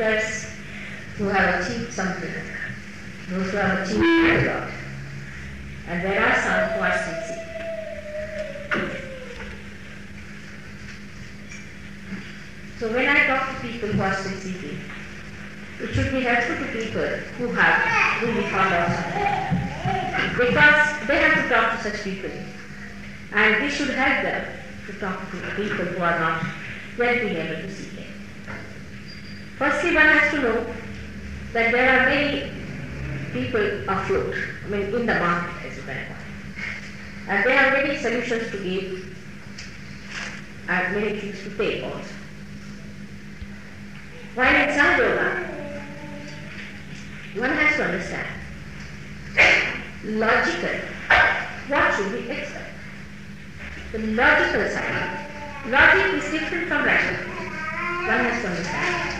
thinkers who have achieved something, those who have achieved a lot. And there are some who are seeking. So when I talk to people who are still seeking, it should be helpful to people who have really found out something. Because they have to talk to such people. And we should help them to talk to the people who are not yet being able to see. Firstly, one has to know that there are many people afloat, I mean in the market as you can. And there are many solutions to give and many things to take also. While in Sadhana, one has to understand logical, what should we expect? The logical side. Logic is different from rational. One has to understand.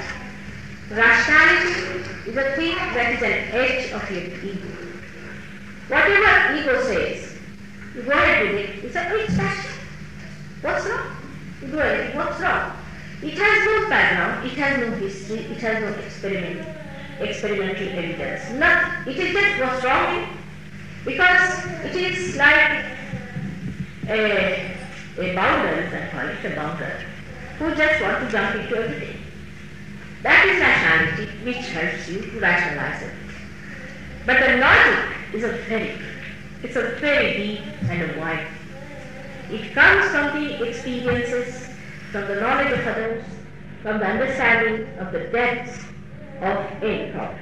Rationality is a thing that is an edge of your ego. Whatever ego says, you go ahead with it. It's a it's fashion. What's wrong? You go ahead, what's wrong? It has no background, it has no history, it has no experiment, experimental evidence. Nothing. It is just what's wrong because it is like a, a bounder, you can call it a bounder, who just want to jump into everything. That is rationality which helps you to rationalize it. But the logic is a very, it's a very deep and a wide. It comes from the experiences, from the knowledge of others, from the understanding of the depths of any problem.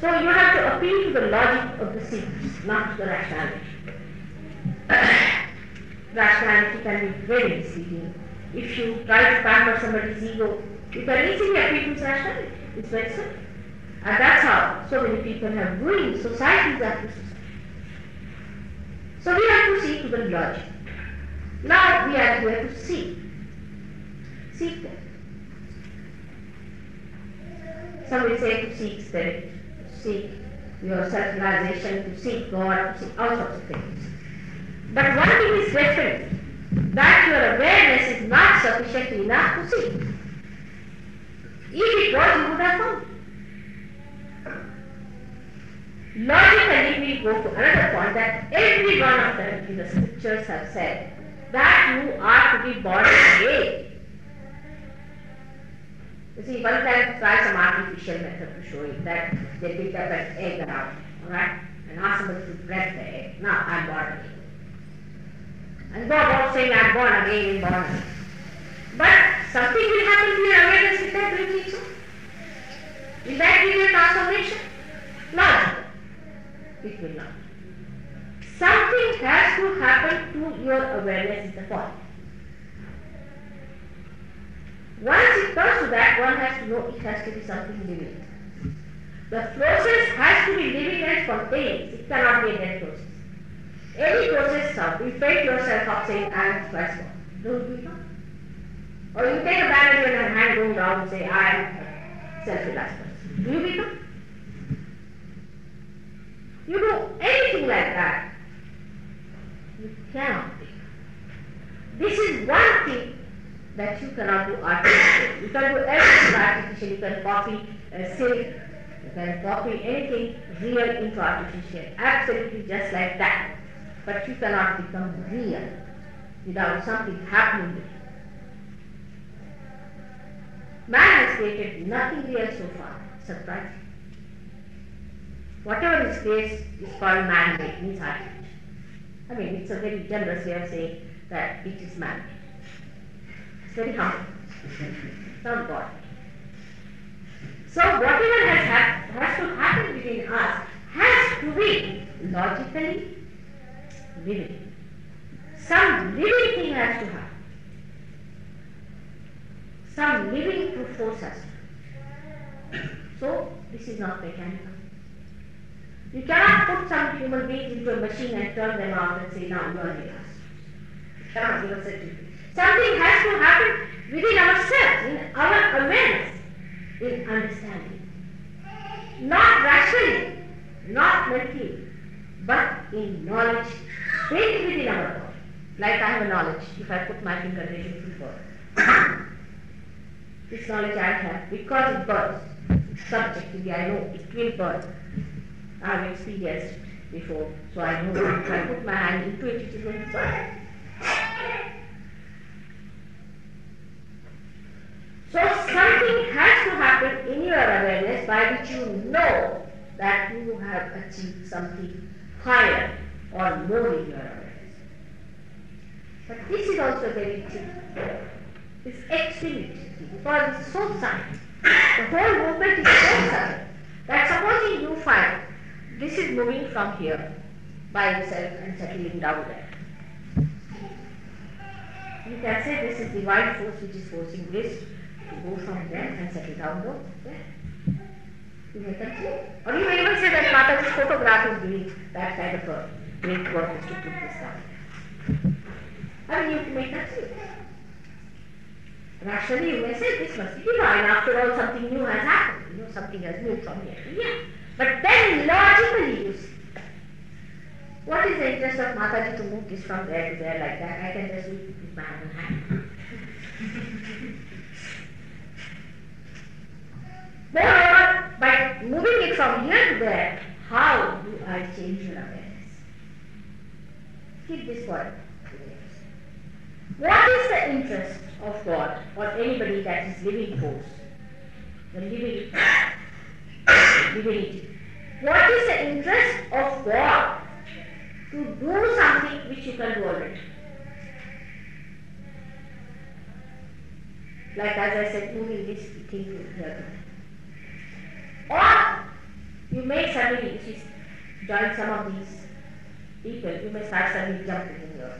So you have to appeal to the logic of the seekers, not to the rationality. rationality can be very misleading. If you try to pamper somebody's ego, you can easily appeal to rationality. It's very simple. And that's how so many people have ruined societies after. So we have to see to the logic. Now we are here to see. Seek them. Some will say to seek spirit, to seek your self-realization, to seek God, to seek all sorts of things. But one thing is different, that your awareness is not sufficient enough to seek. It was, have found. Logically, we go to another point that every one of them in the scriptures have said that you are to be born again. You see, one time try some artificial method to show you that they pick up an egg around, alright, and ask somebody to break the egg. Now I'm born again. And God was saying I'm born again, born again. But something will happen to your awareness with that, do you? Will that give you a transformation? No. It will not. Something has to happen to your awareness is the point. Once it comes to that, one has to know it has to be something living. The process has to be living and spontaneous. It cannot be a dead process. Any process stop. You fake yourself up saying, I am born. Don't do it not. Or you take a bandage and a hand going down and say, I am a self-realized person. Do you become? You do anything like that, you cannot. This is one thing that you cannot do artificially. You can do everything artificial. You can copy uh, silk, you can copy anything real into artificial. Absolutely just like that. But you cannot become real without something happening. Man has created nothing real so far. Surprising. Whatever is created is called man-made, means artificial. I mean, it's a very generous way of saying that it is man-made. It's very humble. Not God. So whatever has, has to happen within us has to be logically living. Some living thing has to happen. Some living force has to So this is not mechanical. You cannot put some human beings into a machine and turn them out and say, now you are with us. You cannot give us a certificate. Something has to happen within ourselves, in our awareness, in understanding. Not rationally, not mentally, but in knowledge, built within our body. Like I have a knowledge, if I put my finger it will work. This knowledge I have because it burns. Subjectively, I know it will burn. I have experienced before, so I know if I put my hand into it, it is going to. So something has to happen in your awareness by which you know that you have achieved something higher or more in your awareness. But this is also very tricky. It's tricky because it's so subtle. The whole movement is so subtle that supposing you find this is moving from here by itself and settling down there. You can say this is divine force which is forcing this to go from there and settle down there. You may continue. Or you may even say that Mataji's photograph is doing that kind of a great work is to put this down. I mean, you may continue. Rationally, you may say this must be divine. After all, something new has happened. You know, something has moved from here to here. But then logically, you see, what is the interest of Mataji to move this from there to there like that? I can just do it with my own hand. Moreover, by moving it from here to there, how do I change your awareness? Keep this point. What is the interest of God or anybody that is living force? The living divinity. What is the interest of God to do something which you can do already? Like as I said, moving this thing to here. Or you may suddenly, if you join some of these people, you may start suddenly jumping in your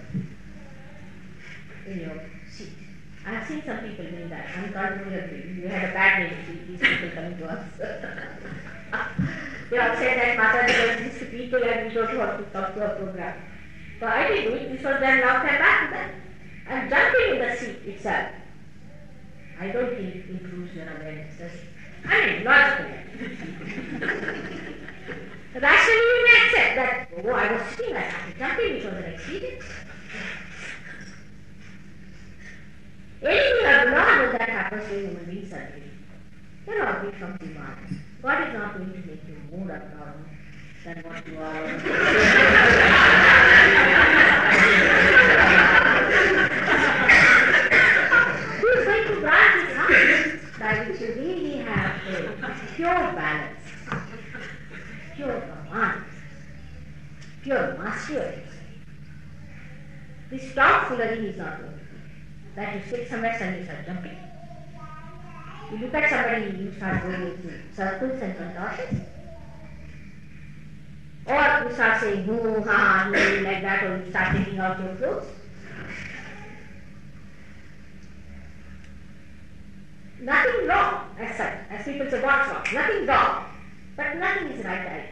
in your seat. I have seen some people doing that. Uncontrollably. You had a bad see these people coming to us. they all said that Mata does this to people and we don't want to talk to a program. So I did it. This was then now came back that. And jumping in the seat itself, I don't think it improves your awareness, it? I mean, logically. Rationally, you may accept that, oh, I was sitting, I started jumping, which was an experience. Anything abnormal that happens to human beings suddenly cannot be from demand. God is not going to make you more abnormal than what you are. He is going to grant you something by which you really have a pure balance, pure command, pure mastery. This tomfoolery is not going that you sit somewhere and you start jumping. You look at somebody, you start going into circles and contortions. Or you start saying, no, ha, like that, or you start taking out your clothes. Nothing wrong as such, as people say, what's wrong? Nothing wrong, but nothing is right either.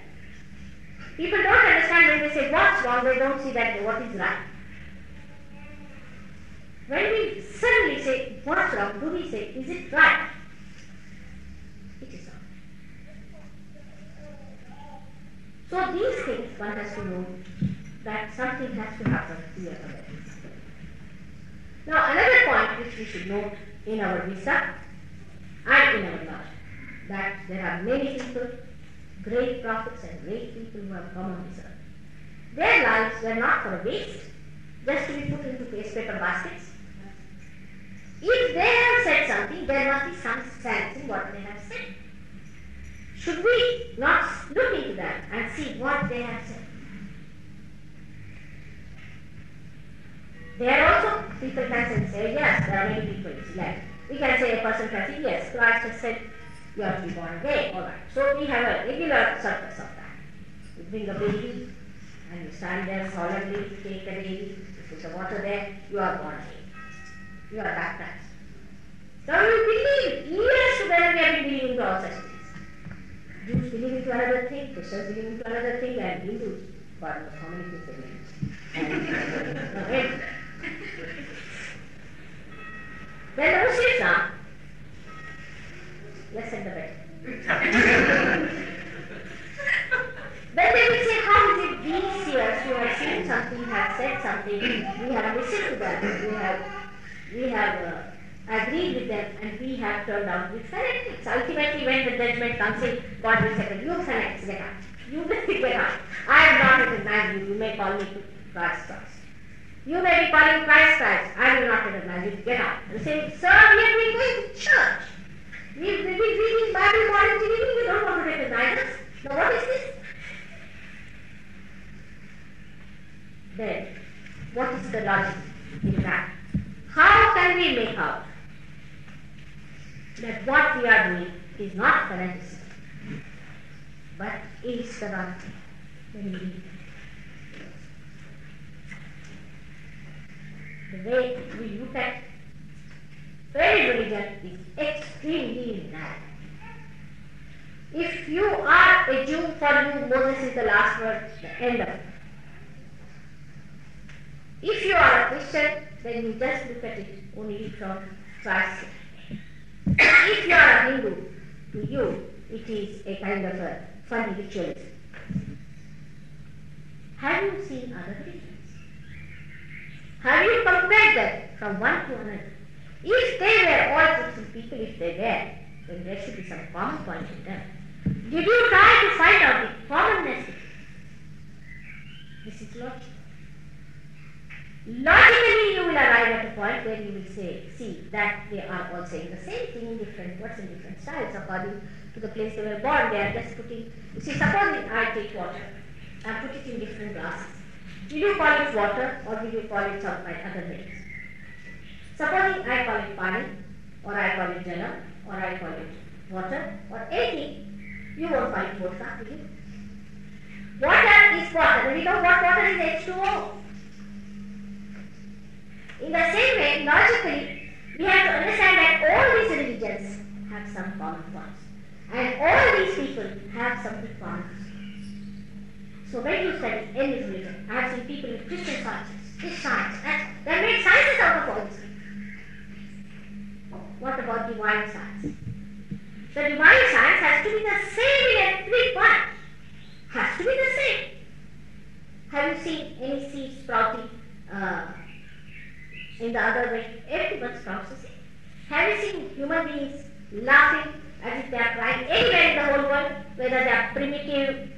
People don't understand when they say what's wrong, they don't see that what is right. When we suddenly say, what's wrong, do we say, is it right? It is not. So these things one has to know that something has to happen here. Now another point which we should note in our visa and in our knowledge, that there are many people, great prophets and great people who have come on this earth. Their lives were not for waste, just to be put into paste paper baskets if they have said something, there must be some sense in what they have said. Should we not look into that and see what they have said? There are also people can say, yes, there are many people. Like we can say a person can say, yes, Christ has said you have to be born again. All right. So we have a regular surface of that. You bring a baby and you stand there solemnly, take the baby, you put the water there, you are born again you are baptized. Now you believe, years together we have been believing to all such things. Jews believe into another thing, Christians believe into another thing, and Hindus, God knows how many things they believe. Different glasses. Will you call it water or will you call it some other names? Supposing I call it pani, or I call it jala, or I call it water, or anything, you won't call it vodka, will you? Water is water. We know what water is H2O. In the same way, logically, we have to understand that all these religions have some common points. And all these people have something common. So when you study any religion, I have seen people in Christian sciences, this science, they make sciences out of all these What about divine science? The divine science has to be the same in every point. Has to be the same. Have you seen any seed sprouting uh, in the other way. Everyone stops to see. Have you seen human beings laughing as if they are crying anywhere in the whole world, whether they are primitive,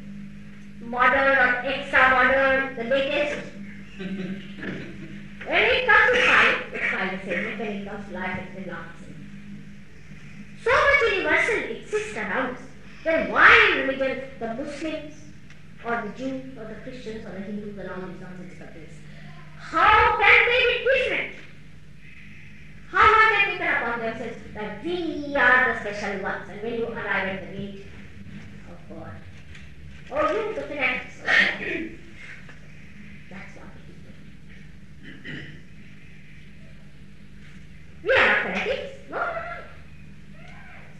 modern or extra modern, the latest? when it comes to science, it's fine the same. When it comes to life, it's not the same. So much universal exists around us. Then why in religion the Muslims or the Jews or the Christians or the Hindus and all these nonsense countries how can they be different? How are they taken upon themselves that we are the special ones? And when you arrive at the gate of God, oh, you, the fanatics, that's it is. We are not fanatics. No, no, no.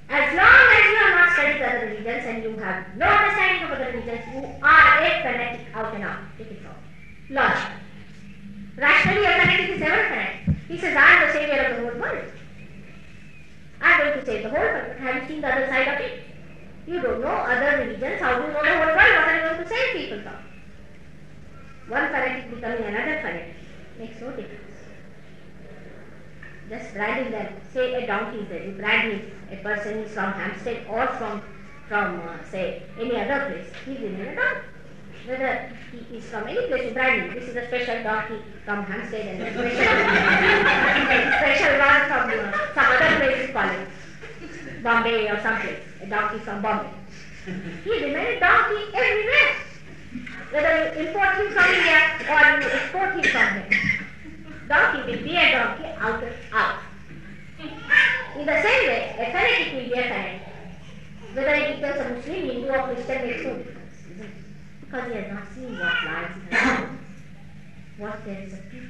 As long as you have not studied other religions and you have no understanding of other religions, you are a fanatic out and out. Take it from. Logic. Rationally, a fanatic is never a fanatic. He says, I am the savior of the whole world. I am going to save the whole world. But have you seen the other side of it? You don't know other religions. How do you know the whole world? What are you going to save people from? One fanatic becoming another fanatic makes no difference. Just branding them. Say a donkey is there. You him. A person is from Hampstead or from, from uh, say, any other place. He will a whether he is from any place in Brighton. This is a special donkey from Hampstead and a special, special one from uh, some other place call Bombay or someplace. A donkey from Bombay. He remains a donkey everywhere. Whether you import him from India or you export him from here. Donkey will be a donkey out and out. In the same way, a fanatic will be a fanatic. Whether he becomes a Muslim, Hindu or Christian no difference because he has not seen what lies in the what there is a beauty.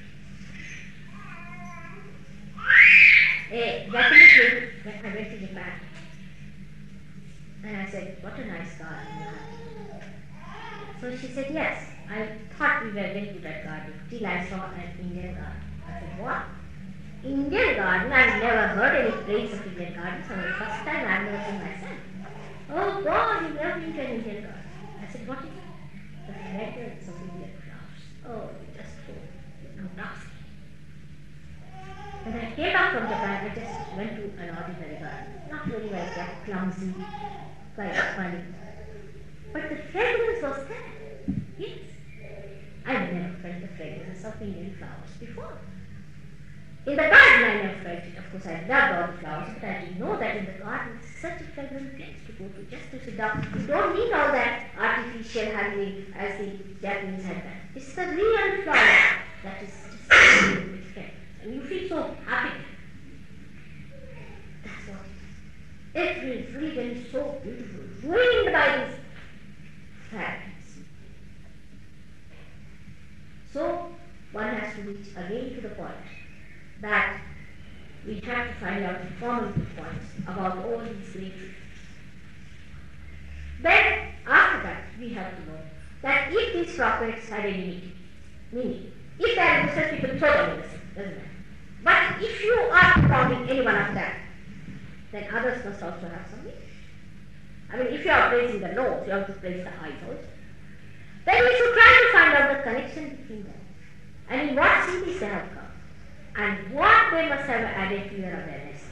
A Japanese lady, I went to Japan, and I said, what a nice garden. So she said, yes, I thought we were very good at gardening till I saw an Indian garden. I said, what? Indian garden? I've never heard any praise of Indian garden, so the first time I've never seen myself. Oh God, you never been to an Indian garden. I said, what is it? the fragrance of Indian flowers. Oh, just nasty. When I came back from Japan, I just went to an ordinary garden. Not very well kept, clumsy, quite funny. But the fragrance was there. Yes. I've never felt the fragrance of Indian flowers before. In the garden, I never felt it. Of course, I loved all the flowers, but I didn't know that in the garden it's such a fragrant place to go to just to sit down. You don't need all that artificial handling as the Japanese had done. It's the real flower that is just and you feel so happy. That's all. Every region is so beautiful, ruined by this fragrance. So one has to reach again to the point that we have to find out the common points about all these truths. Then, after that, we have to know that if these prophets had any meaning, if they are innocent, people innocent, doesn't it? But if you are founding any one of them, then others must also have some meaning. I mean, if you are praising the nose, you have to praise the also. Then we should try to find out the connection between them. And in what cities they have come and what they must have added to your awareness.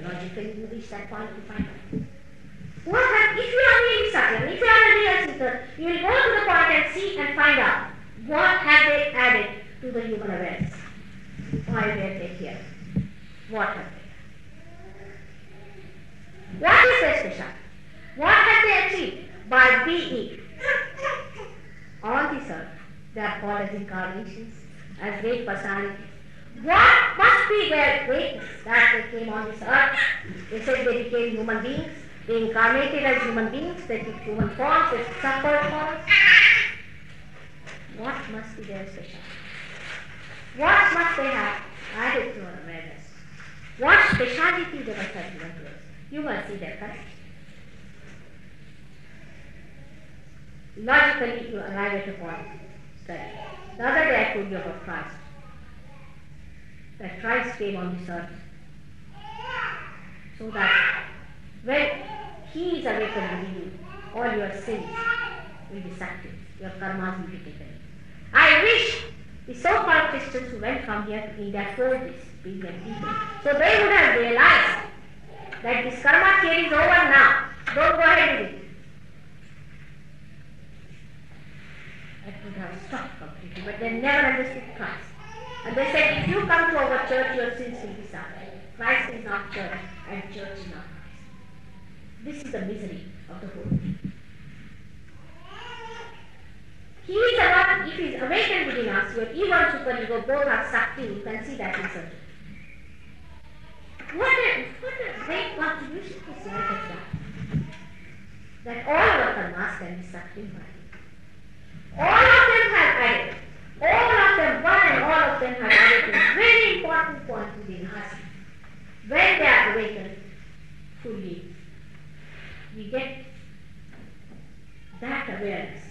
Logically, you reach that point to find out. What if you are really subtle, if you are a real seeker, you will go to the point and see and find out what have they added to the human awareness. Why were they here? What they What is special? What have they achieved by being on this earth? They are called as incarnations as great personalities. What must be their greatness that they came on this earth? They said they became human beings. They incarnated as human beings. They took human forms. They suffered forms. What must be their special? What must they have added to our awareness? What speciality they must have given to us? You must see their connection. Logically, you arrive at a point. Study. The other day I told you about Christ. That Christ came on this earth so that when He is away from you, all your sins will be sucked in, your karmas will be taken I wish the so-called Christians who went from here to India told this billion people, so they would have realized that this karma theory is over now. Don't go ahead with it. That would have stopped completely, but they never understood Christ. And they said, if you come to our church, your sins will be sorted. Christ is not church, and church is not Christ. This is the misery of the whole thing. He is about, if he is awakened within us, your ego and superego both are sucked in. You can see that in certain. What a, what great contribution to life. That all our karmas can be sucked in by all of them have added. All of them, one and all of them have added a very important point within us. When they are awakened fully, we get that awareness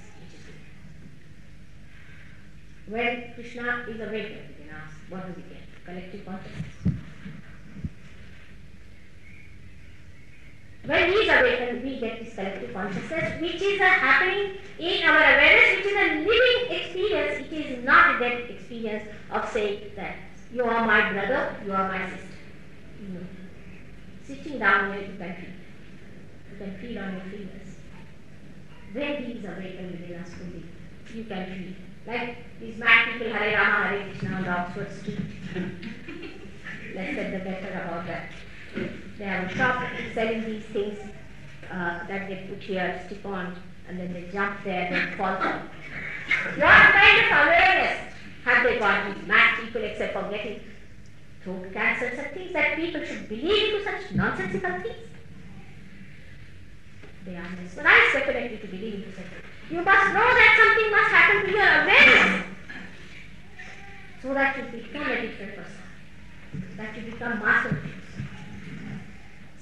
When Krishna is awakened within us, what do we get? Collective consciousness. When he is awakened, we get this collective consciousness, which is happening in our awareness, which is a living experience. It is not a dead experience of saying that you are my brother, you are my sister. Know, sitting down here, you can feel. You can feel on your fingers. When he is awakened within us fully, you can feel. Like these mad people, Hare Rama, Hare Krishna on the Oxford Street. Let's get the better about that. They have a shop selling these things uh, that they put here, stick on, and then they jump there, then fall down. What kind of awareness have they got, these mad people, except for getting throat cancer, such things that people should believe into such nonsensical things? They are mesmerized definitely to believe into such things. You must know that something must happen to your awareness so that you become a different person, that you become master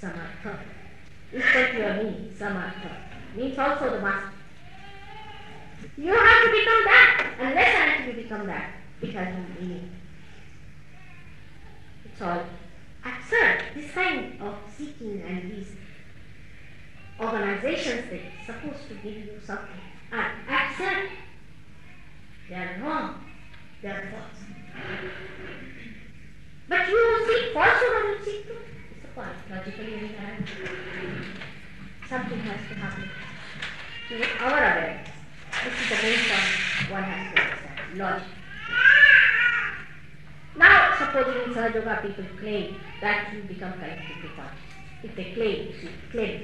to your need, samartha. Means also the master. You have to become that. Unless until you become that, it has no meaning. It's all absurd. This kind of seeking and these organizations that are supposed to give you something are absurd. They are wrong. They are false. But you seek falsehood or you seek truth. It's. Logically, we have something has to happen. So our awareness. This is the main point one has to understand. Logic. Now, supposing in Sahaja Yoga people claim that you become collectively conscious. If they claim, you claim.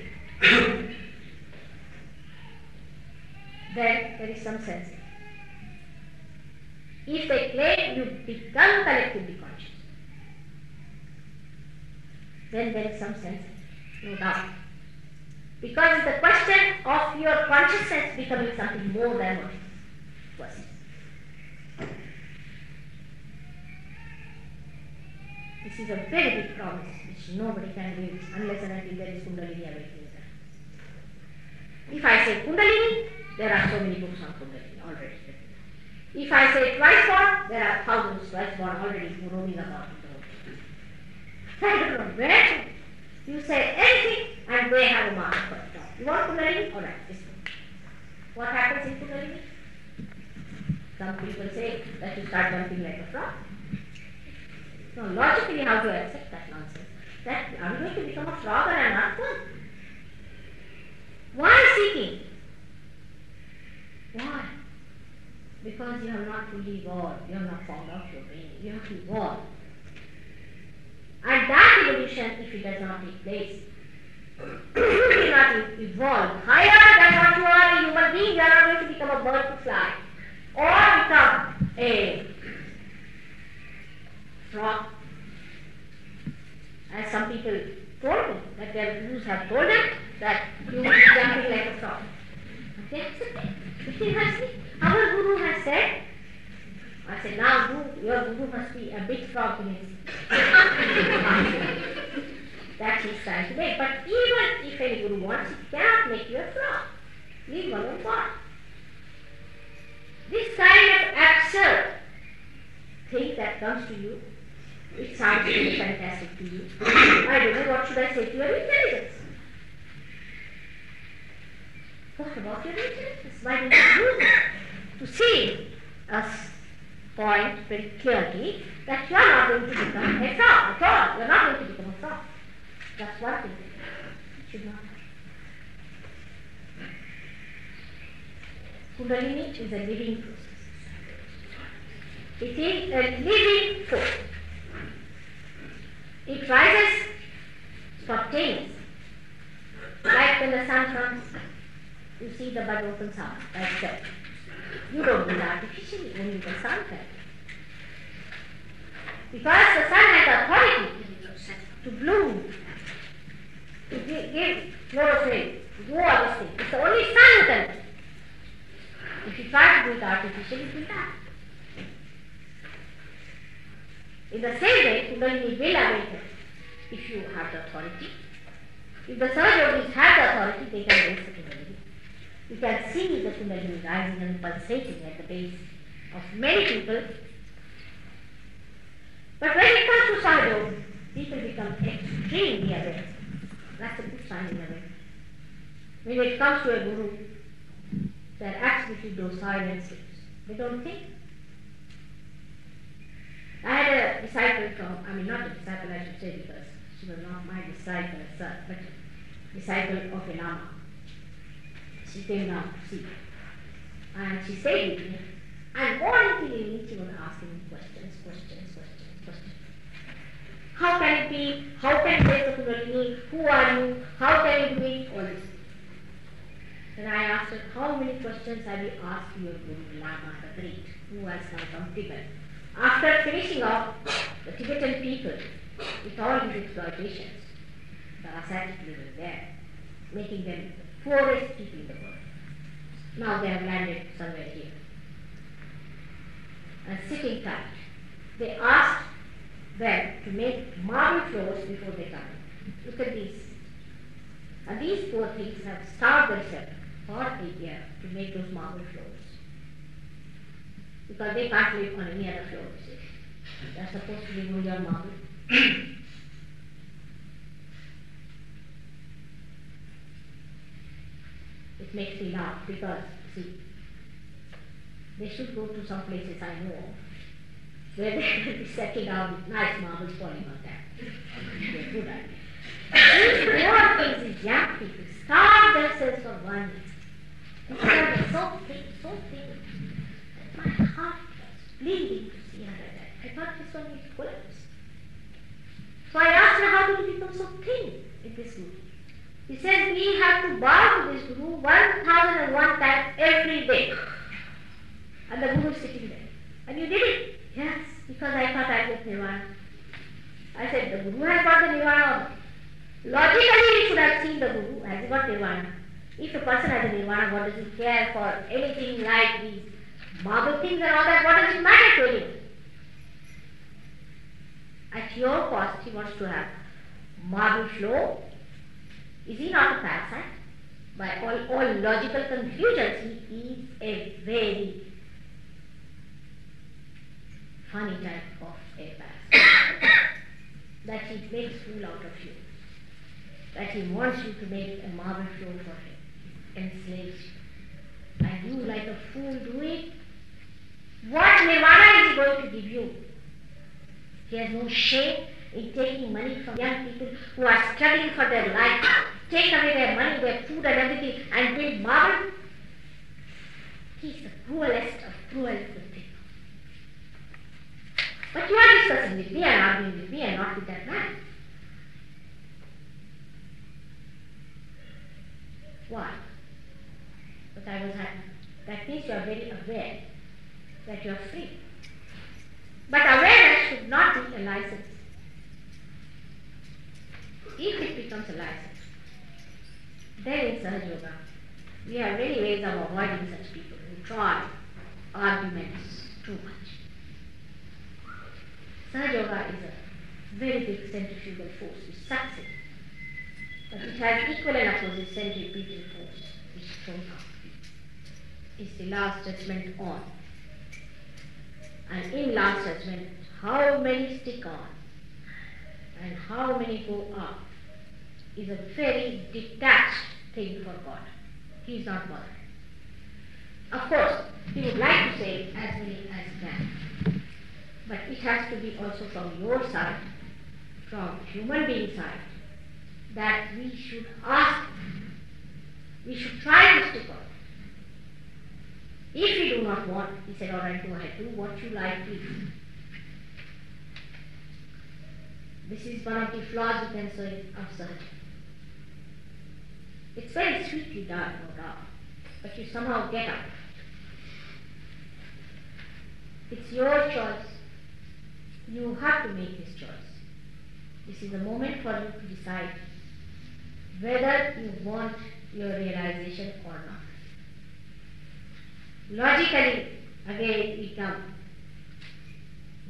then there is some sense. If they claim you become collectively conscious, then there is some sense, no doubt. Because it's the question of your consciousness becoming something more than what it was. This is a very big promise which nobody can reach unless and until there is Kundalini awakening. If I say Kundalini, there are so many books on Kundalini already. If I say twice born, there are thousands twice born already roaming about. Know where you say anything and they have a mark for it. You want to Kundalini? Alright, this one. What happens if you in Kundalini? Some people say that you start jumping like a frog. No, logically, how do to accept that nonsense? That I'm going to become a frog and I'm not one. Why seeking? Why? Because you have not fully evolved, you have not formed out your brain, you have to evolve. And that evolution, if it does not take place, you will not evolve higher than what you are a human being, you are not going to become a bird to fly or become a frog. As some people told me, that their gurus have told them that you will be jumping like a frog. Okay. Our guru has said, I said, now you, your guru must be a big his. that he's trying to make. But even if any guru wants, he cannot make you a frog. Leave alone God. This kind of absurd thing that comes to you, it sounds really fantastic to you. I don't know what should I say to your intelligence. What about your intelligence? Why don't you to see a point very clearly that you are not going to become a frog at all. You are not going to become a frog. That's one thing. It should not Kundalini is a living process. It is a living force. It rises spontaneous. Like when the sun comes, you see the bud opens up like that. You don't do it artificially, only the sun. Because the sun has authority to bloom, to give chlorophyll, to do all these things. It's the only sun who can if you try to do it artificially, it will die. In the same way, Kundalini will awaken if you have the authority. If the Sahaja have the authority, they can raise the Kundalini. You can see the Kundalini rising and pulsating at the base of many people. But when it comes to Sahaja people become extremely aware. That's a good sign in a way. When it comes to a guru, they're absolutely docile and slaves. They don't think. I had a disciple from, I mean, not a disciple, I should say, because she was not my disciple but disciple of a Lama. She came down to see. And she stayed with me. And voluntarily, she was asking me questions, questions, questions, questions. How can it be? How can you take the Kundalini? Who are you? How can you do? All this. And I asked her, how many questions have you asked your Guru Lama the Great, who has now come Tibet? After finishing off the Tibetan people with all these exploitations, the ascetic living there, making them the poorest people in the world. Now they have landed somewhere here. And sitting tight, they asked them to make marble floors before they come. Look at these. And these poor things have starved themselves for a year to make those marble floors. Because they can't live on any other floor. They're supposed to live on your marble. It makes me laugh because, see, they should go to some places I know of where they will be settled down with nice marbles falling on them. Poor things, these young people, starve themselves for one year. They so thin, so thin, that my heart was bleeding to see like that. I thought this one is collapse. So I asked her, how do you become so thin in this movie? He says we have to bow to this Guru 1001 times every day. And the Guru is sitting there. And you did it? Yes, because I thought I get Nirvana. I said, the Guru has got the Nirvana. Logically, he should have seen the Guru. Has got Nirvana? If a person has a Nirvana, what does he care for anything like these marble things and all that? What does it matter to him? At your cost, he wants to have marble flow is he not a parasite? By all, all logical conclusions, he is a very funny type of a parasite. that he makes fool out of you. That he wants you to make a marble flow for him, enslaves you. And you, like a fool, do it. What nirvana is he going to give you? He has no shame in taking money from young people who are struggling for their life take away their money, their food and everything and build marble. He's the cruelest of cruel people. But you are discussing with me and arguing with me and not with that man. Why? But I was happy. That means you are very aware that you are free. But awareness should not be a license. If it becomes a license, then in Sahaja Yoga, we have many ways of avoiding such people who try arguments too much. Sahaja Yoga is a very big centrifugal force which sucks it, but it has equal and opposite centripetal force which throws out. It's the last judgment on. And in last judgment, how many stick on and how many go up is a very detached thing for God. He is not bothered. Of course, he would like to say as many as he can. But it has to be also from your side, from human being side, that we should ask, we should try this to on. If you do not want, he said, all right, go ahead, do what you like, please. This is one of the flaws you can say of surgery. It's very sweet sweetly done, no doubt, but you somehow get up. It's your choice. You have to make this choice. This is the moment for you to decide whether you want your realization or not. Logically, again, we come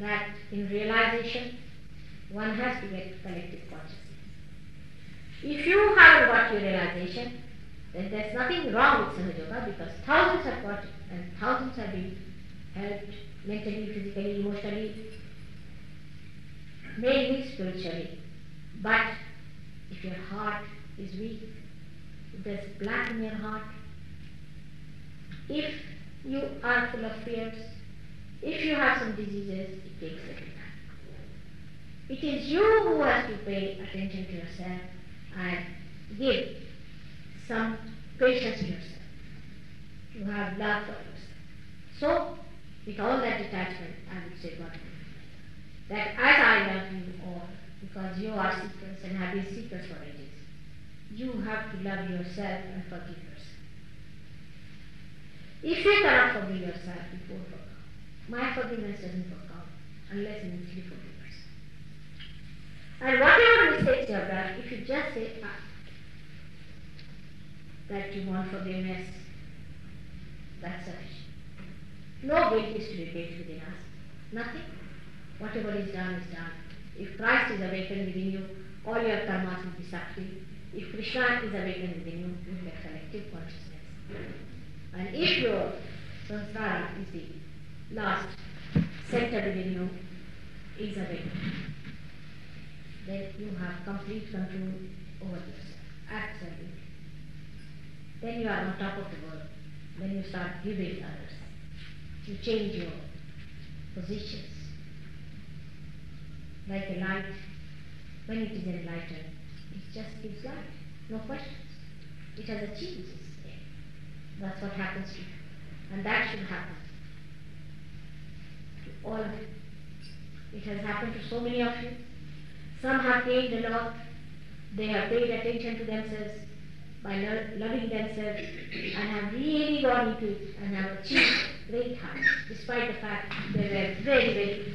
that in realization, one has to get collective consciousness. If you haven't got your realization, then there's nothing wrong with Sahaja Yoga because thousands have got it and thousands have been helped mentally, physically, emotionally, mainly spiritually. But if your heart is weak, if there's black in your heart, if you are full of fears, if you have some diseases, it takes a little time. It is you who has to pay attention to yourself and give some patience to yourself. You have love for yourself. So, with all that detachment, I would say one thing. That as I love you all, because you are seekers and have been seekers for ages, you have to love yourself and forgive yourself. If you cannot forgive yourself, it. My forgiveness doesn't work out unless you forgive and whatever mistakes you have done, if you just say ah, that you want forgiveness, that's sufficient. No guilt is to be built within us. Nothing. Whatever is done is done. If Christ is awakened within you, all your karmas will be Sakti. If Krishna is awakened within you, you get collective consciousness. And if your Sahasrara is the last center within you, is awakened that you have complete control over yourself. Absolutely. Then you are on top of the world. Then you start giving others. You change your positions. like a light, when it is enlightened, it just gives light, no questions. It has achieved its aim. That's what happens to you. And that should happen to all of you. It has happened to so many of you. Some have gained a lot. They have paid attention to themselves by lo- loving themselves and have really gone into it and have achieved great heights, despite the fact they were very, very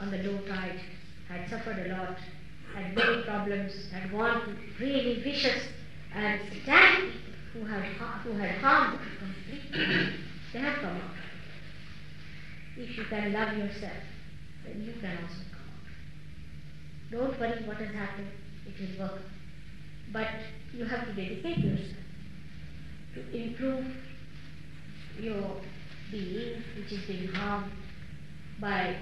on the low tide, had suffered a lot, had many problems, had gone really vicious and satanic who had, who had harmed completely. They have come out. If you can love yourself, then you can also. Don't worry what has happened, it will work. But you have to dedicate yourself to improve your being, which is being harmed by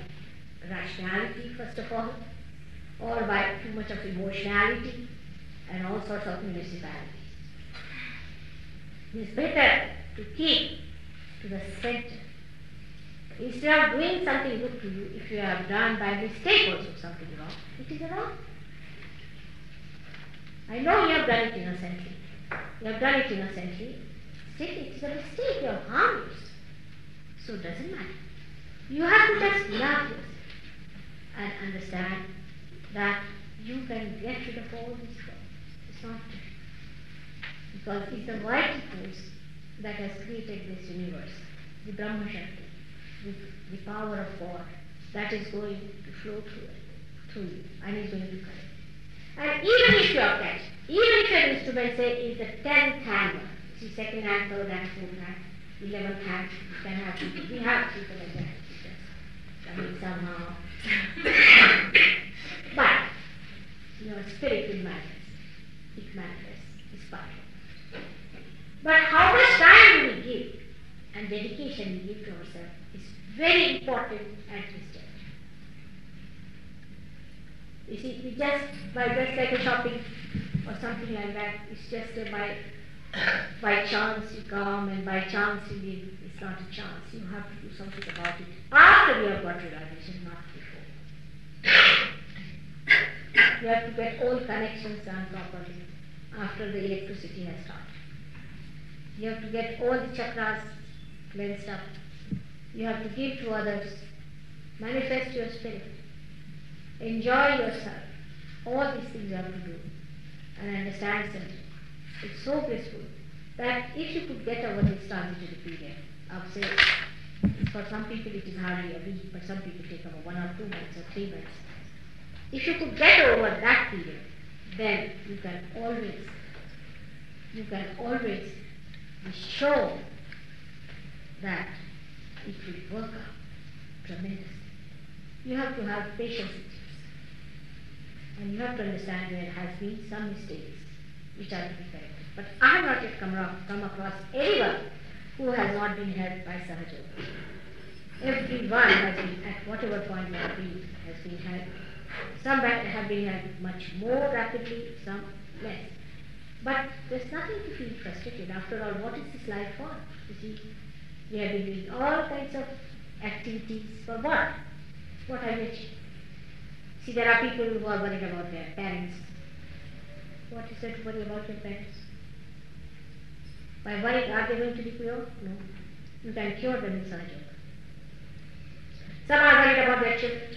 rationality, first of all, or by too much of emotionality and all sorts of municipalities. It is better to keep to the center. Instead of doing something good to you, if you have done by mistake also something wrong, it is wrong. I know you have done it innocently. You have done it innocently. Still, it is a mistake. You have harmed yourself. So it doesn't matter. You have to just love yourself and understand that you can get rid of all these problems. It's not true. Because it's the vital force that has created this universe, the Brahma Shakti, the, the power of God that is going to flow through it, through you, and is going to correct. And even if you are catch, even if your instrument say is the tenth hand, see second hand, third hand, fourth hand, eleventh hand, you can have. We have people like that. I mean somehow. but your spirit will manifest. It manifests. It's powerful. But how much time do we give and dedication we give to ourselves very important at this. You see, we just by just like a shopping or something like that, it's just a by by chance you come and by chance you leave. It's not a chance. You have to do something about it after you have got realization, not before. You have to get all connections done properly after the electricity has started. You have to get all the chakras cleansed up. You have to give to others. Manifest your spirit. Enjoy yourself. All these things you have to do. And understand something. It's so blissful that if you could get over this transitory period of say, for some people it is hardly a week, but some people take over one or two months or three months. If you could get over that period, then you can always, you can always be sure that it will work out tremendously. You have to have patience with yourself. And you have to understand there has been some mistakes which are to be corrected. But I have not yet come, around, come across anyone who has not been helped by Sahaja. Everyone has been, at whatever point you have been, has been helped. Some have been helped much more rapidly, some less. But there's nothing to feel frustrated. After all, what is this life for? You see, we have been doing all kinds of activities for what? What we achieved? See, there are people who are worried about their parents. What is there to worry about your parents? By worrying, are they going to be pure? No. You can cure them in Sahaja. Some are worried about their children.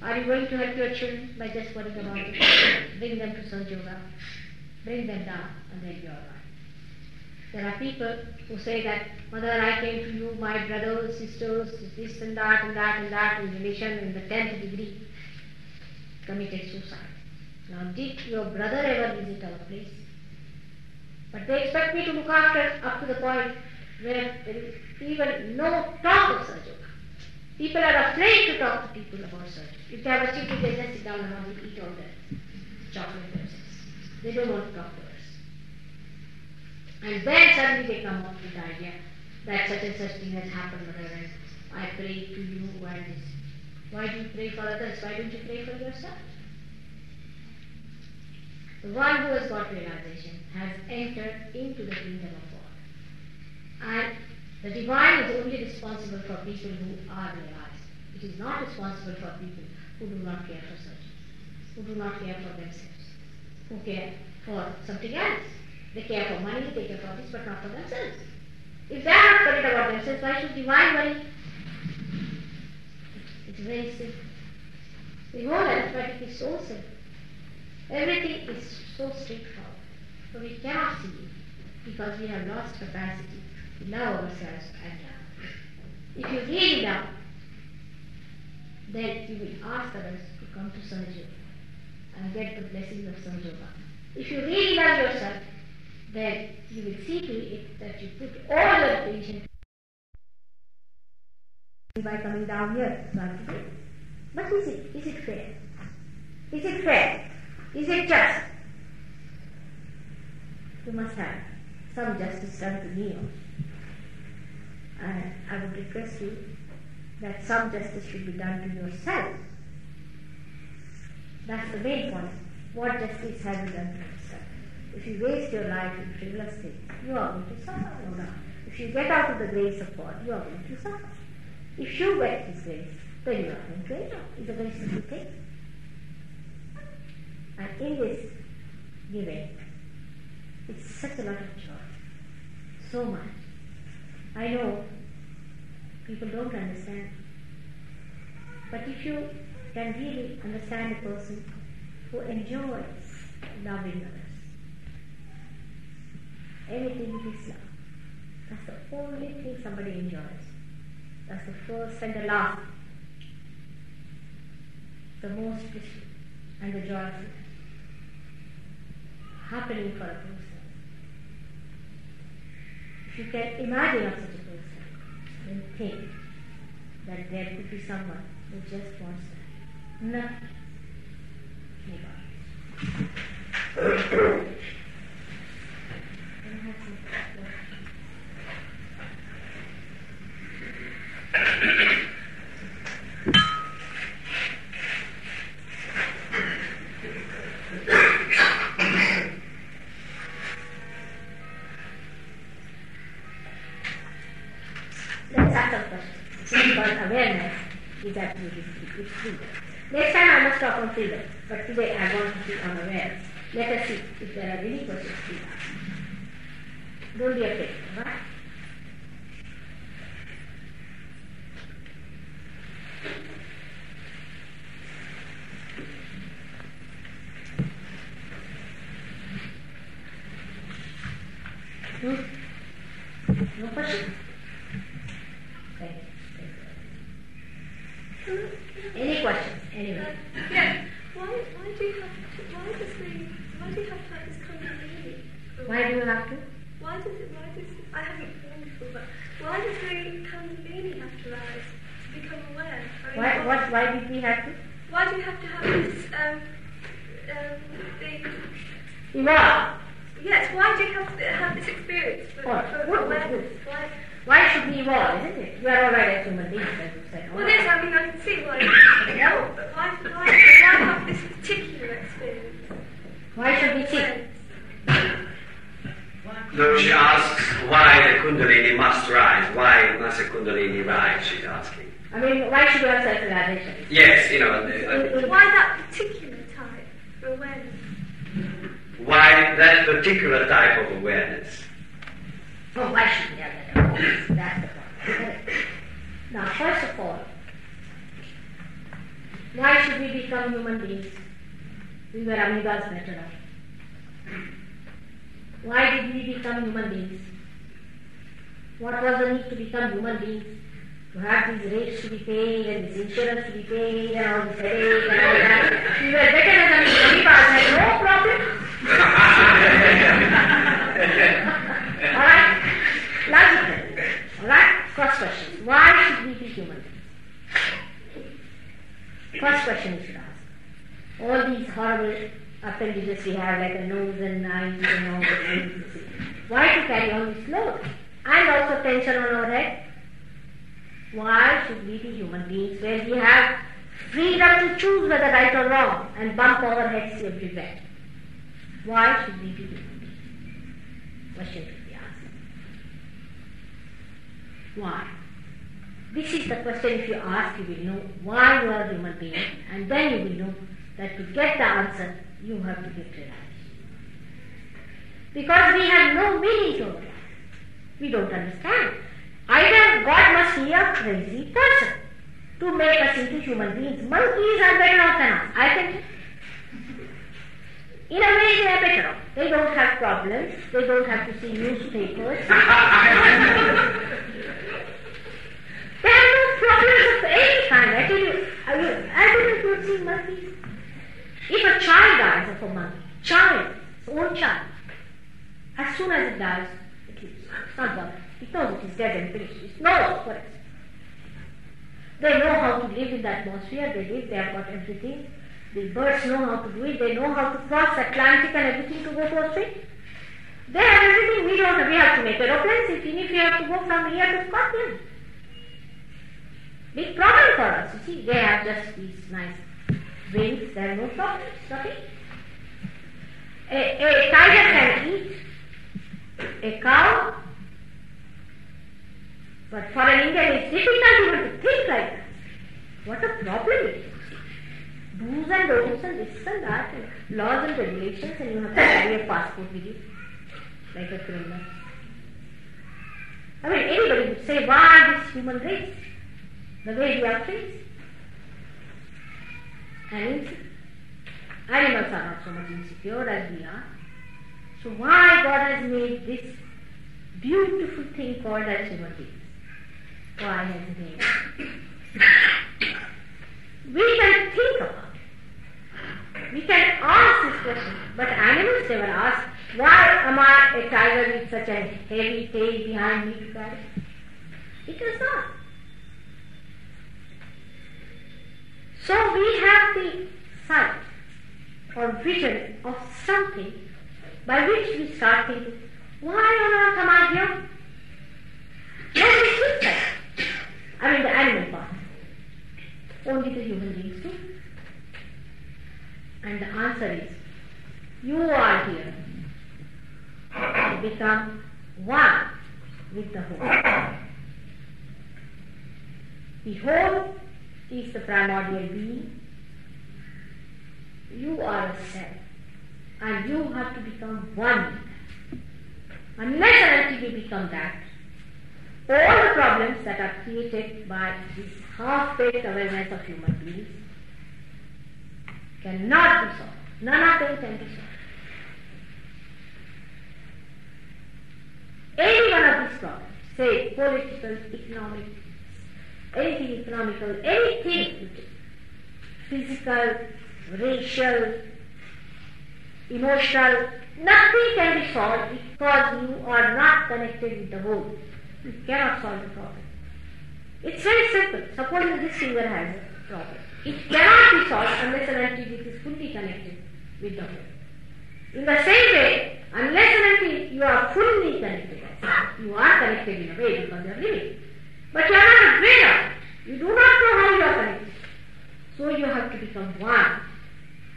Are you going to help your children by just worrying about it? Bring them to Sahaja Yoga. Bring them down and be all right. There are people who say that, Mother, I came to you, my brothers, sisters, this and that and that and that in relation in the tenth degree, committed suicide. Now, did your brother ever visit our place? But they expect me to look after up to the point where there is even no talk of Sahaja. People are afraid to talk to people about Sahaja. If they have a chicken, they just sit down and to eat all the chocolate themselves. They don't want to talk to. And then suddenly they come up with the idea that such and such thing has happened, mother, and I pray to you and this. Why do you pray for others? Why don't you pray for yourself? The one who has got realization has entered into the kingdom of God. And the divine is only responsible for people who are realized. It is not responsible for people who do not care for surgeons, who do not care for themselves, who care for something else. They care for money, they care for this, but not for themselves. If they are not worried about themselves, why should divine worry? It's very simple. The whole arithmetic is so simple. Everything is so straightforward. But we cannot see it because we have lost capacity to love ourselves and love. If you really love, then you will ask others to come to Sahaja and get the blessings of Sahaja If you really love yourself, then you will see to it that you put all your attention by coming down here, But is it, is it fair? Is it fair? Is it just? You must have some justice done to me. And I would request you that some justice should be done to yourself. That's the main point. What justice have you done? If you waste your life in frivolous things, you are going to suffer, no doubt. If you get out of the grace of God, you are going to suffer. If you get His grace, then you are going to enjoy. It's a very simple thing. And in this giving, it's such a lot of joy. So much. I know people don't understand. But if you can really understand a person who enjoys loving others, anything is love. That's the only thing somebody enjoys. That's the first and the last. The most blissful and the joyful happening for a person. If you can imagine of such a person, then think that there could be someone who just wants that. Nothing. Awareness particular type of awareness? why that particular type of awareness? Oh, why should we have that awareness? That's the point. Now, first of all, why should we become human beings? We were amoebas better off. Why did we become human beings? What was the need to become human beings? To have these rates to be paid and this insurance to be paid and all this headache and all that. We were better than amoebas, had no problem. Alright? Logically. Alright? First question. Why should we be human? First question you should ask. All these horrible appendages we have, like a nose and eyes and all the things. Why to carry on this load? And also tension on our head. Why should we be human beings where we have freedom to choose whether right or wrong and bump our heads everywhere? Why should we be human beings? Question should be asked. Why? This is the question if you ask, you will know why you are human being, and then you will know that to get the answer, you have to get realized. Because we have no meaning to our life. We don't understand. Either God must be a crazy person to make us into human beings. Monkeys are better off than us. I think. in a way, they are better off. They don't have problems. They don't have to see newspapers. they have no problems of any kind. I tell you, I, I don't know if you have seen monkeys. If a child dies of a monkey, child, its own child, as soon as it dies, it leaves. It's not bothered. It knows it is dead and finished. It knows what it is. They know how to live in the atmosphere. They live. They have got everything. The birds know how to do it. They know how to cross Atlantic and everything to go to Australia. They have everything. We don't have. We have to make aeroplanes. If you have to go from here to Scotland. Big problem for us. You see, they have just these nice wings. There are no problems. Nothing. A, a tiger can eat a cow, but for an Indian it's difficult even to think like that. What a problem it is do's and don'ts and this and that, and laws and regulations, and you have to carry a passport with you, like a criminal. I mean, anybody would say, why this human race? The way we are treated. And animals are not so much insecure as we are. So why God has made this beautiful thing called as human beings? Why made it? We can think about it. we can ask this question, but animals never ask, why am I a tiger with such a heavy tail behind me to carry? It not. So we have the sight or vision of something by which we start thinking, why on earth am I here? Nobody thinks that. I mean the animal part. Only the human beings do. And the answer is, you are here to become one with the whole. The whole is the primordial being. You are a cell. And you have to become one. Unless and until you become that, all the problems that are created by this half-baked awareness of human beings cannot be solved. None of them can be solved. Any one of these problems, say political, economic, anything economical, anything physical, racial, emotional, nothing can be solved because you are not connected with the whole. Cannot solve the problem. It's very simple. Supposing this finger has a problem. It cannot be solved unless and until is fully connected with the whole. In the same way, unless and until you are fully connected, you are connected in a way because you are living. But you are not aware of it. You do not know how you are connected. So you have to become one.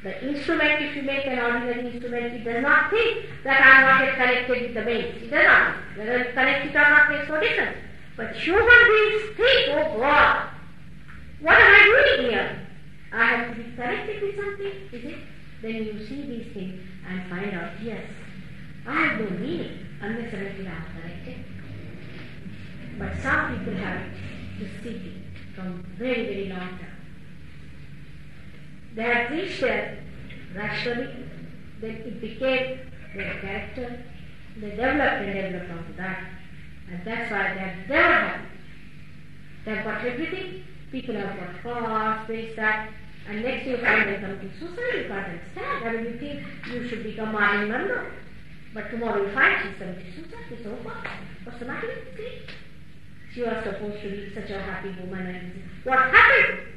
The instrument, if you make an ordinary instrument, it does not think that I am not yet connected with the base. It does not. Whether it connected or not makes no difference. But human beings think, oh God, what am I doing here? I have to be connected with something, is it? Then you see these things and find out, yes, I have no meaning unless I am connected. But some people have this thinking from very, very long time. They have reached there rationally, then it became their character, they developed and developed onto that. And that's why they have never had. They have got everything, people have got cars, this, that, and next you find they come to suicide, you can't understand. I mean, you think you should become Marilyn Monroe. But tomorrow you find she's committed suicide, it's over. What's the matter with you? She was supposed to be such a happy woman and what happened?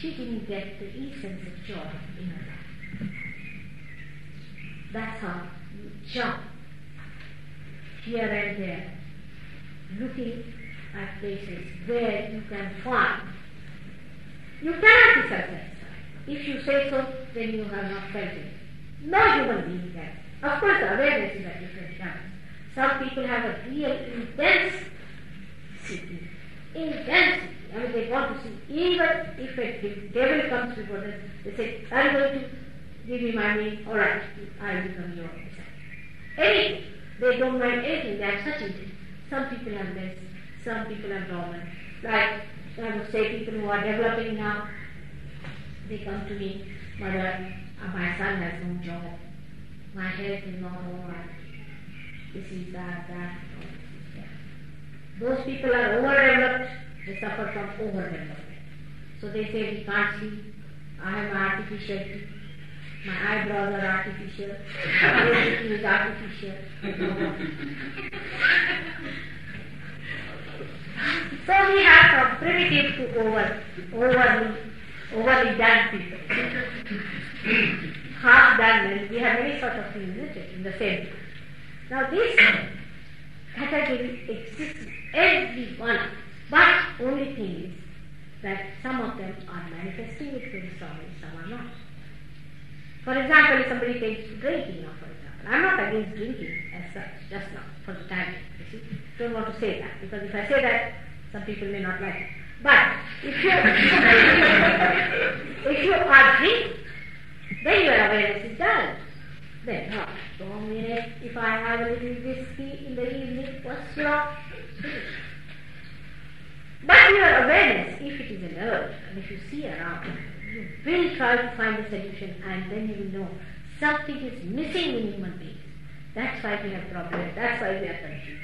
She didn't get the essence of joy in her life. That's how you jump here and there, looking at places where you can find. You cannot be satisfied. If you say so, then you have not felt it. No human being can. Of course, awareness is at different levels. Some people have a real intense seeking. intensely. I mean, they want to see, even if a devil comes before them, they say, I'm going to give me money, all right, I become your disciple. Anything. They don't mind anything, they have such intent. Some people have less, some people have dormant. Like, I would say people who are developing now, they come to me, mother, uh, my son has no job, my health is not all right, this is that, that. Those people are overdeveloped, they suffer from overdevelopment. So they say we can't see, I am artificial teeth, my eyebrows are artificial, everything is artificial. so we have from primitive to over, overly, overly done people. Half done we have many sort of things, in the same. Now this category exists every one. But only thing is that some of them are manifesting it very strongly, some are not. For example, if somebody takes to drinking now, for example, I'm not against drinking as such, just now, for the time, you see. Don't want to say that, because if I say that, some people may not like it. But if you if you are drinking, then your awareness is dull. Then, oh, so minute, if I have a little whiskey in the evening, what's wrong? But your awareness, if it is alert, and if you see around, you will try to find a solution, and then you will know something is missing in human beings. That's why we have problems. That's why we are confused.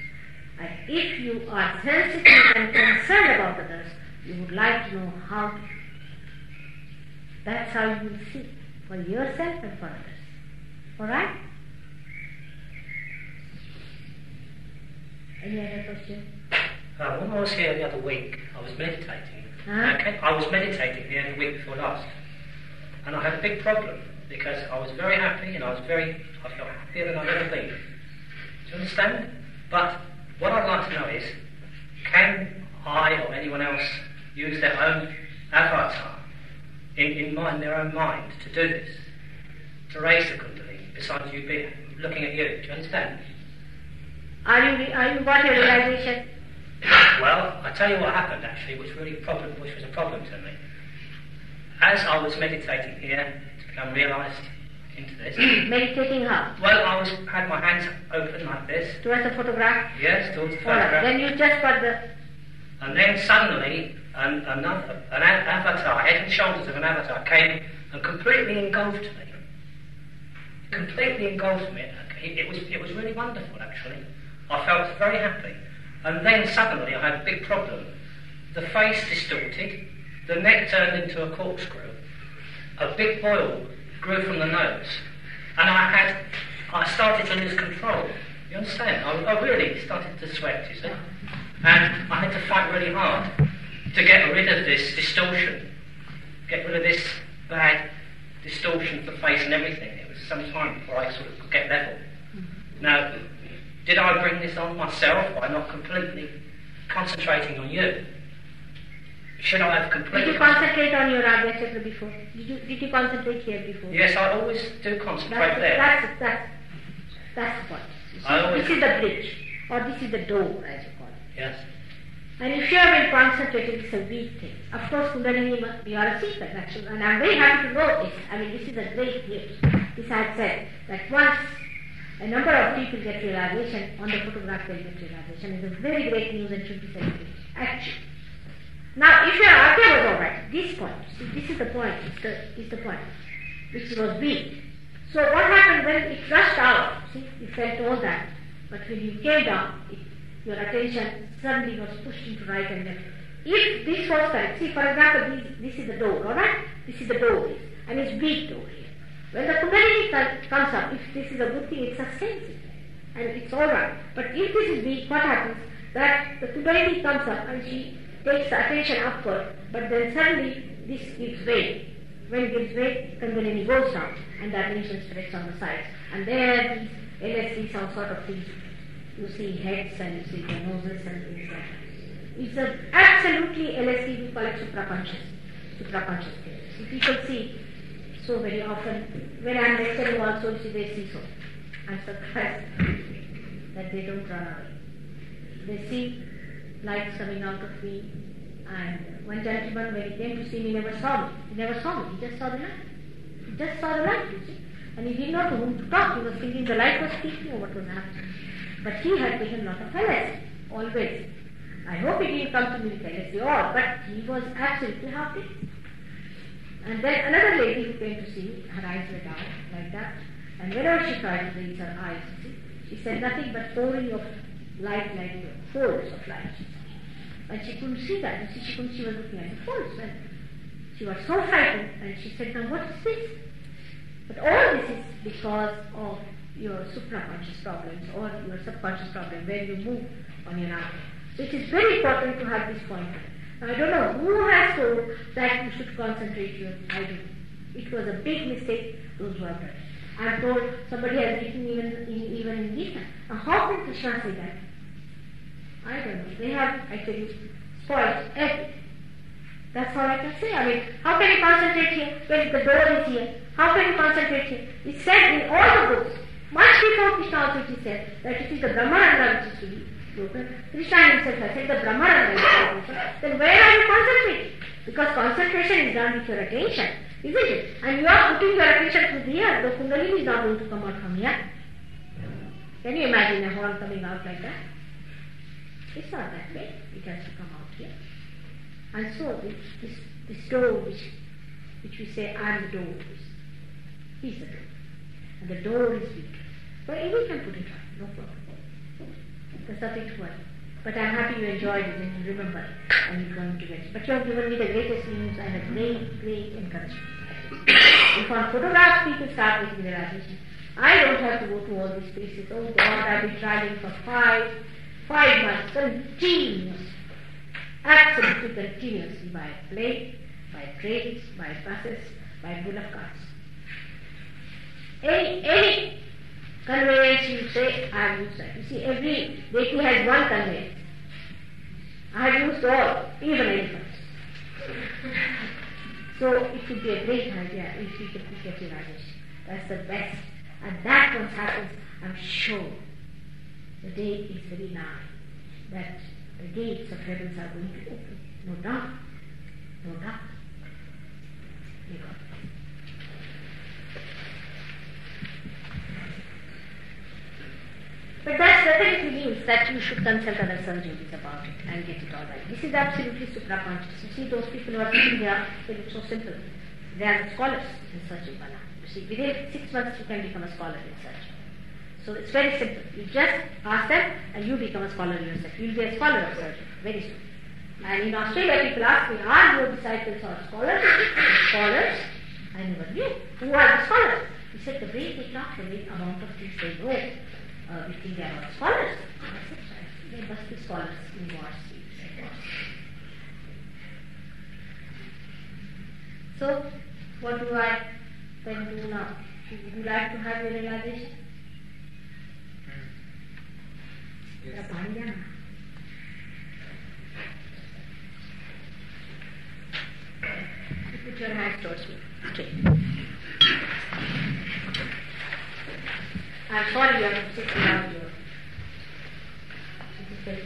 And if you are sensitive and concerned about others, you would like to know how. That's how you will see for yourself and for others. All right? Any other question? Uh, when I was here the other week, I was meditating. Huh? Okay, I was meditating the only week before last, and I had a big problem because I was very happy and I was very, I felt happier than I've ever been. Do you understand? But what I'd like to know is, can I or anyone else use their own avatar in, in mind, their own mind to do this, to raise the kundalini, besides you being looking at you? Do you understand? Are you, are you got your realization? Well, I tell you what happened actually, which really problem, which was a problem to me. As I was meditating here to become realised into this, Meditating how? well, I was had my hands open like this, Towards the photograph? yes, towards the right. photograph, Then you just got the. and then suddenly an, another an avatar, head and shoulders of an avatar, came and completely engulfed me. Completely engulfed me. It was it was really wonderful actually. I felt very happy. And then suddenly I had a big problem. The face distorted, the neck turned into a corkscrew, a big boil grew from the nose, and I had, I started to lose control. You understand? I, I really started to sweat, you see. And I had to fight really hard to get rid of this distortion, get rid of this bad distortion of the face and everything. It was some time before I sort of could get level. Mm-hmm. Now, did I bring this on myself by not completely concentrating on you? Should I have Did completely? you concentrate on your Chakra before? Did you, did you concentrate here before? Yes, I always do concentrate That's, there. that's, that's, that's the point. This is the bridge, or this is the door, as you call it. Yes. And if you have been concentrating, it's a weak thing. Of course, Kundalini, must- you are a seeker, true. And I'm very happy to know this. I mean, this is a great news. This I said, that once a number of people get realization, on the photograph they get realization. It's a very great news and should be celebrated. Actually. Now, if your idea was alright, this point, see, this is the point, it's the, it's the point, which was weak. So what happened when it rushed out? See, you felt all that, but when you came down, it, your attention suddenly was pushed into right and left. If this was correct, see, for example, this, this is the door, all right? This is the door, and it's weak door. When the Kundalini comes up, if this is a good thing, it sustains it, and it's all right. But if this is weak, what happens? That the Kundalini comes up and she takes the attention upward, but then suddenly this gives way. When it gives way, Kundalini goes down, and the attention spreads on the sides. And there these LSD, some sort of things. You see heads and you see the noses and things like that. It's a absolutely LSD we call it supraconscious. Supraconscious thing. See, people see so very often. When I'm lecturing also, they see so. I'm surprised that they don't run away. They see lights coming out of me. And one gentleman, when he came to see me, never saw me. He never saw me. He just saw the light. He just saw the light. And he didn't know to whom to talk. He was thinking the light was speaking or what was happening. But he had taken a lot of LSD, always. I hope he didn't come to me with LSD all, but he was absolutely happy. And then another lady who came to see her eyes were down like that. And whenever she tried to raise her eyes, see, she said nothing but pouring of light like folds of light. And she couldn't see that. You see, she couldn't, she was looking at the folds. And she was so frightened, and she said, now what is this? But all this is because of your supraconscious problems or your subconscious problem where you move on your arm. So it is very important to have this point. I don't know who has told that you should concentrate your I don't. It was a big mistake those who have done. I'm told somebody has written even in, even in Gita. Now, how can Krishna say that? I don't know. They have actually spoiled everything. That's all I can say. I mean, how can you concentrate here when the door is here? How can you concentrate here? It's said in all the books, much before Krishna also said that it is the Brahmarandhra which is broken. Krishna himself has said the to be. Then where are you concentrating? Because concentration is done with your attention, isn't it? And you are putting your attention to here. The Kundalini is not going to come out from here. Can you imagine a horn coming out like that? It's not that way. It has to come out here. And so this, this, this door which, which we say, I am the door, he's the door. And the door is weak. But we can put it on, no problem. Nothing to worry. But I'm happy you enjoyed it and you remember and you're going to get it. But you have given me the greatest news and a great, great encouragement. if on photographs people start making realization, I don't have to go to all these places. Oh God, I've been traveling for five, five months, continuous, absolutely continuously by plane, by trains, by buses, by bullock carts. Any, any conveyance you say, I have used. You see, every vehicle has one conveyance. I have used all, even elephants. so it would be a great idea if we could get realization. That's the best. And that once happens, I'm sure the day is very nigh that the gates of heavens are going to open. No doubt. No doubt. May But that definitely means that you should consult other surgeons about it and get it all right. This is absolutely supraconscious. You see, those people who are sitting here, they look so simple. They are the scholars in Sahaja by now. You see, within six months you can become a scholar in Sahaja. So it's very simple. You just ask them and you become a scholar yourself. You'll be a scholar of Sahaja very soon. And in Australia, people ask me, are your disciples or scholars? Scholars? I never knew. Who are the scholars? He said, the they talk, the way amount of things they know uh, we think they are scholars. They must be scholars in universities. So, what do I then do now? Would you like to have your realization? Yes. You put your hands towards me. Straight. I'm sorry you have to sit around you. This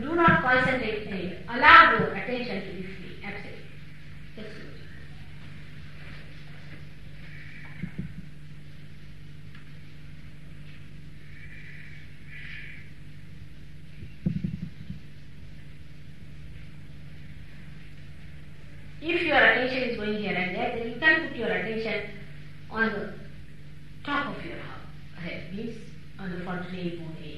do not concentrate. Allow your attention to be free. Absolutely. Just close your eyes. If your attention is going here and there, then you can put your attention on the top of your head, means on the fontanelle bone area.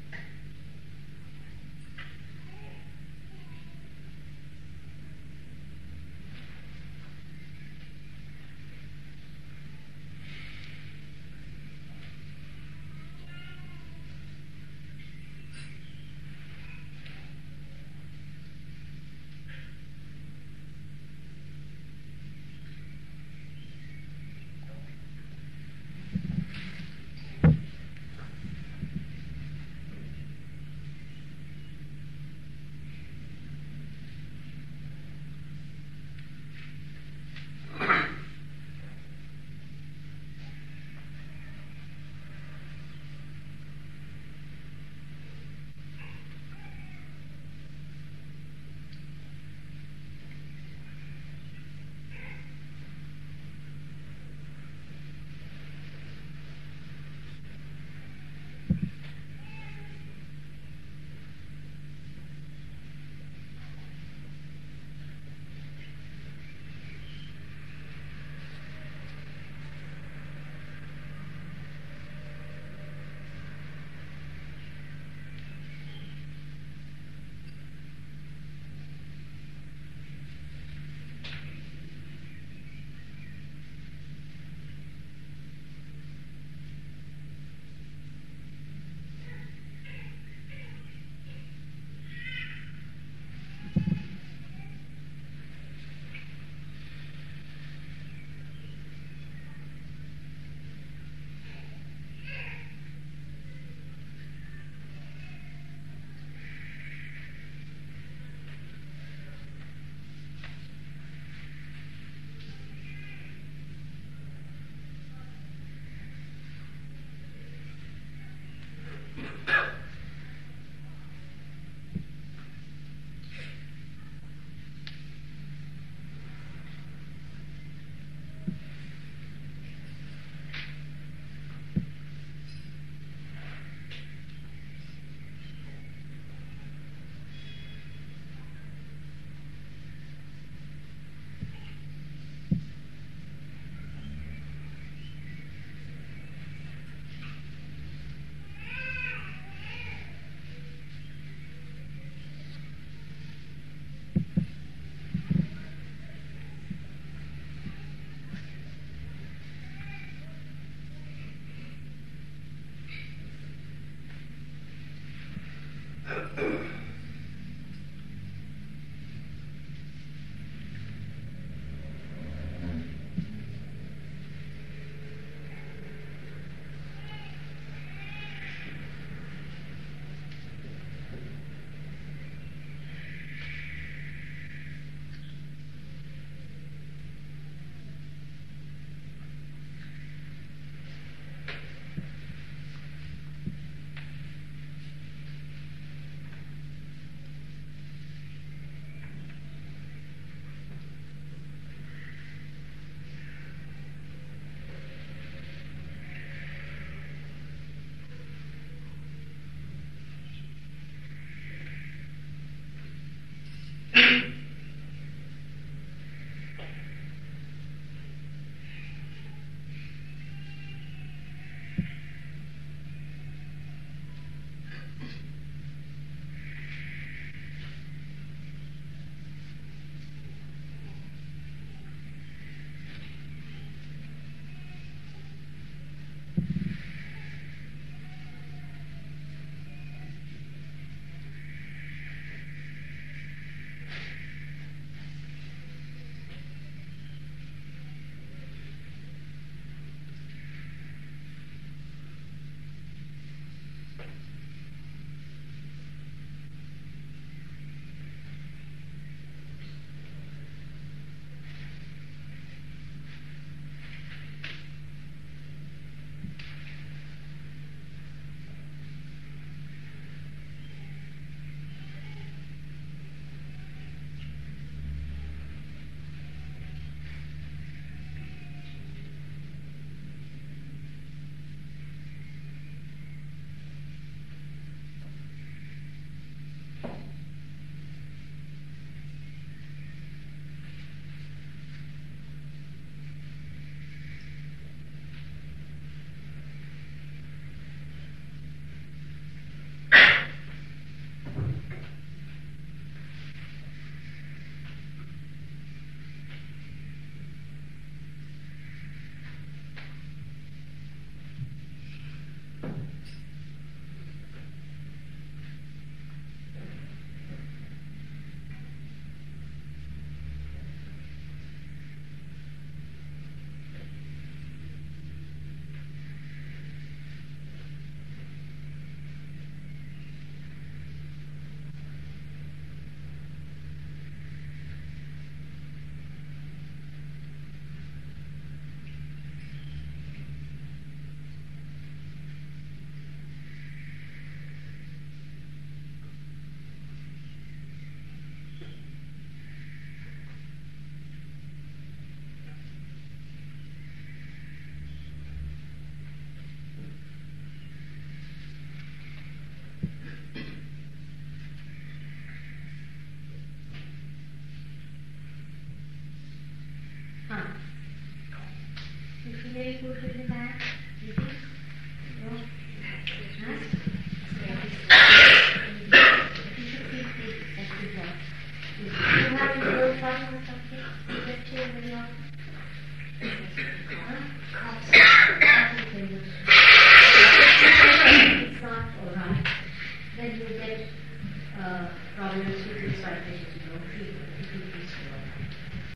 Thank you.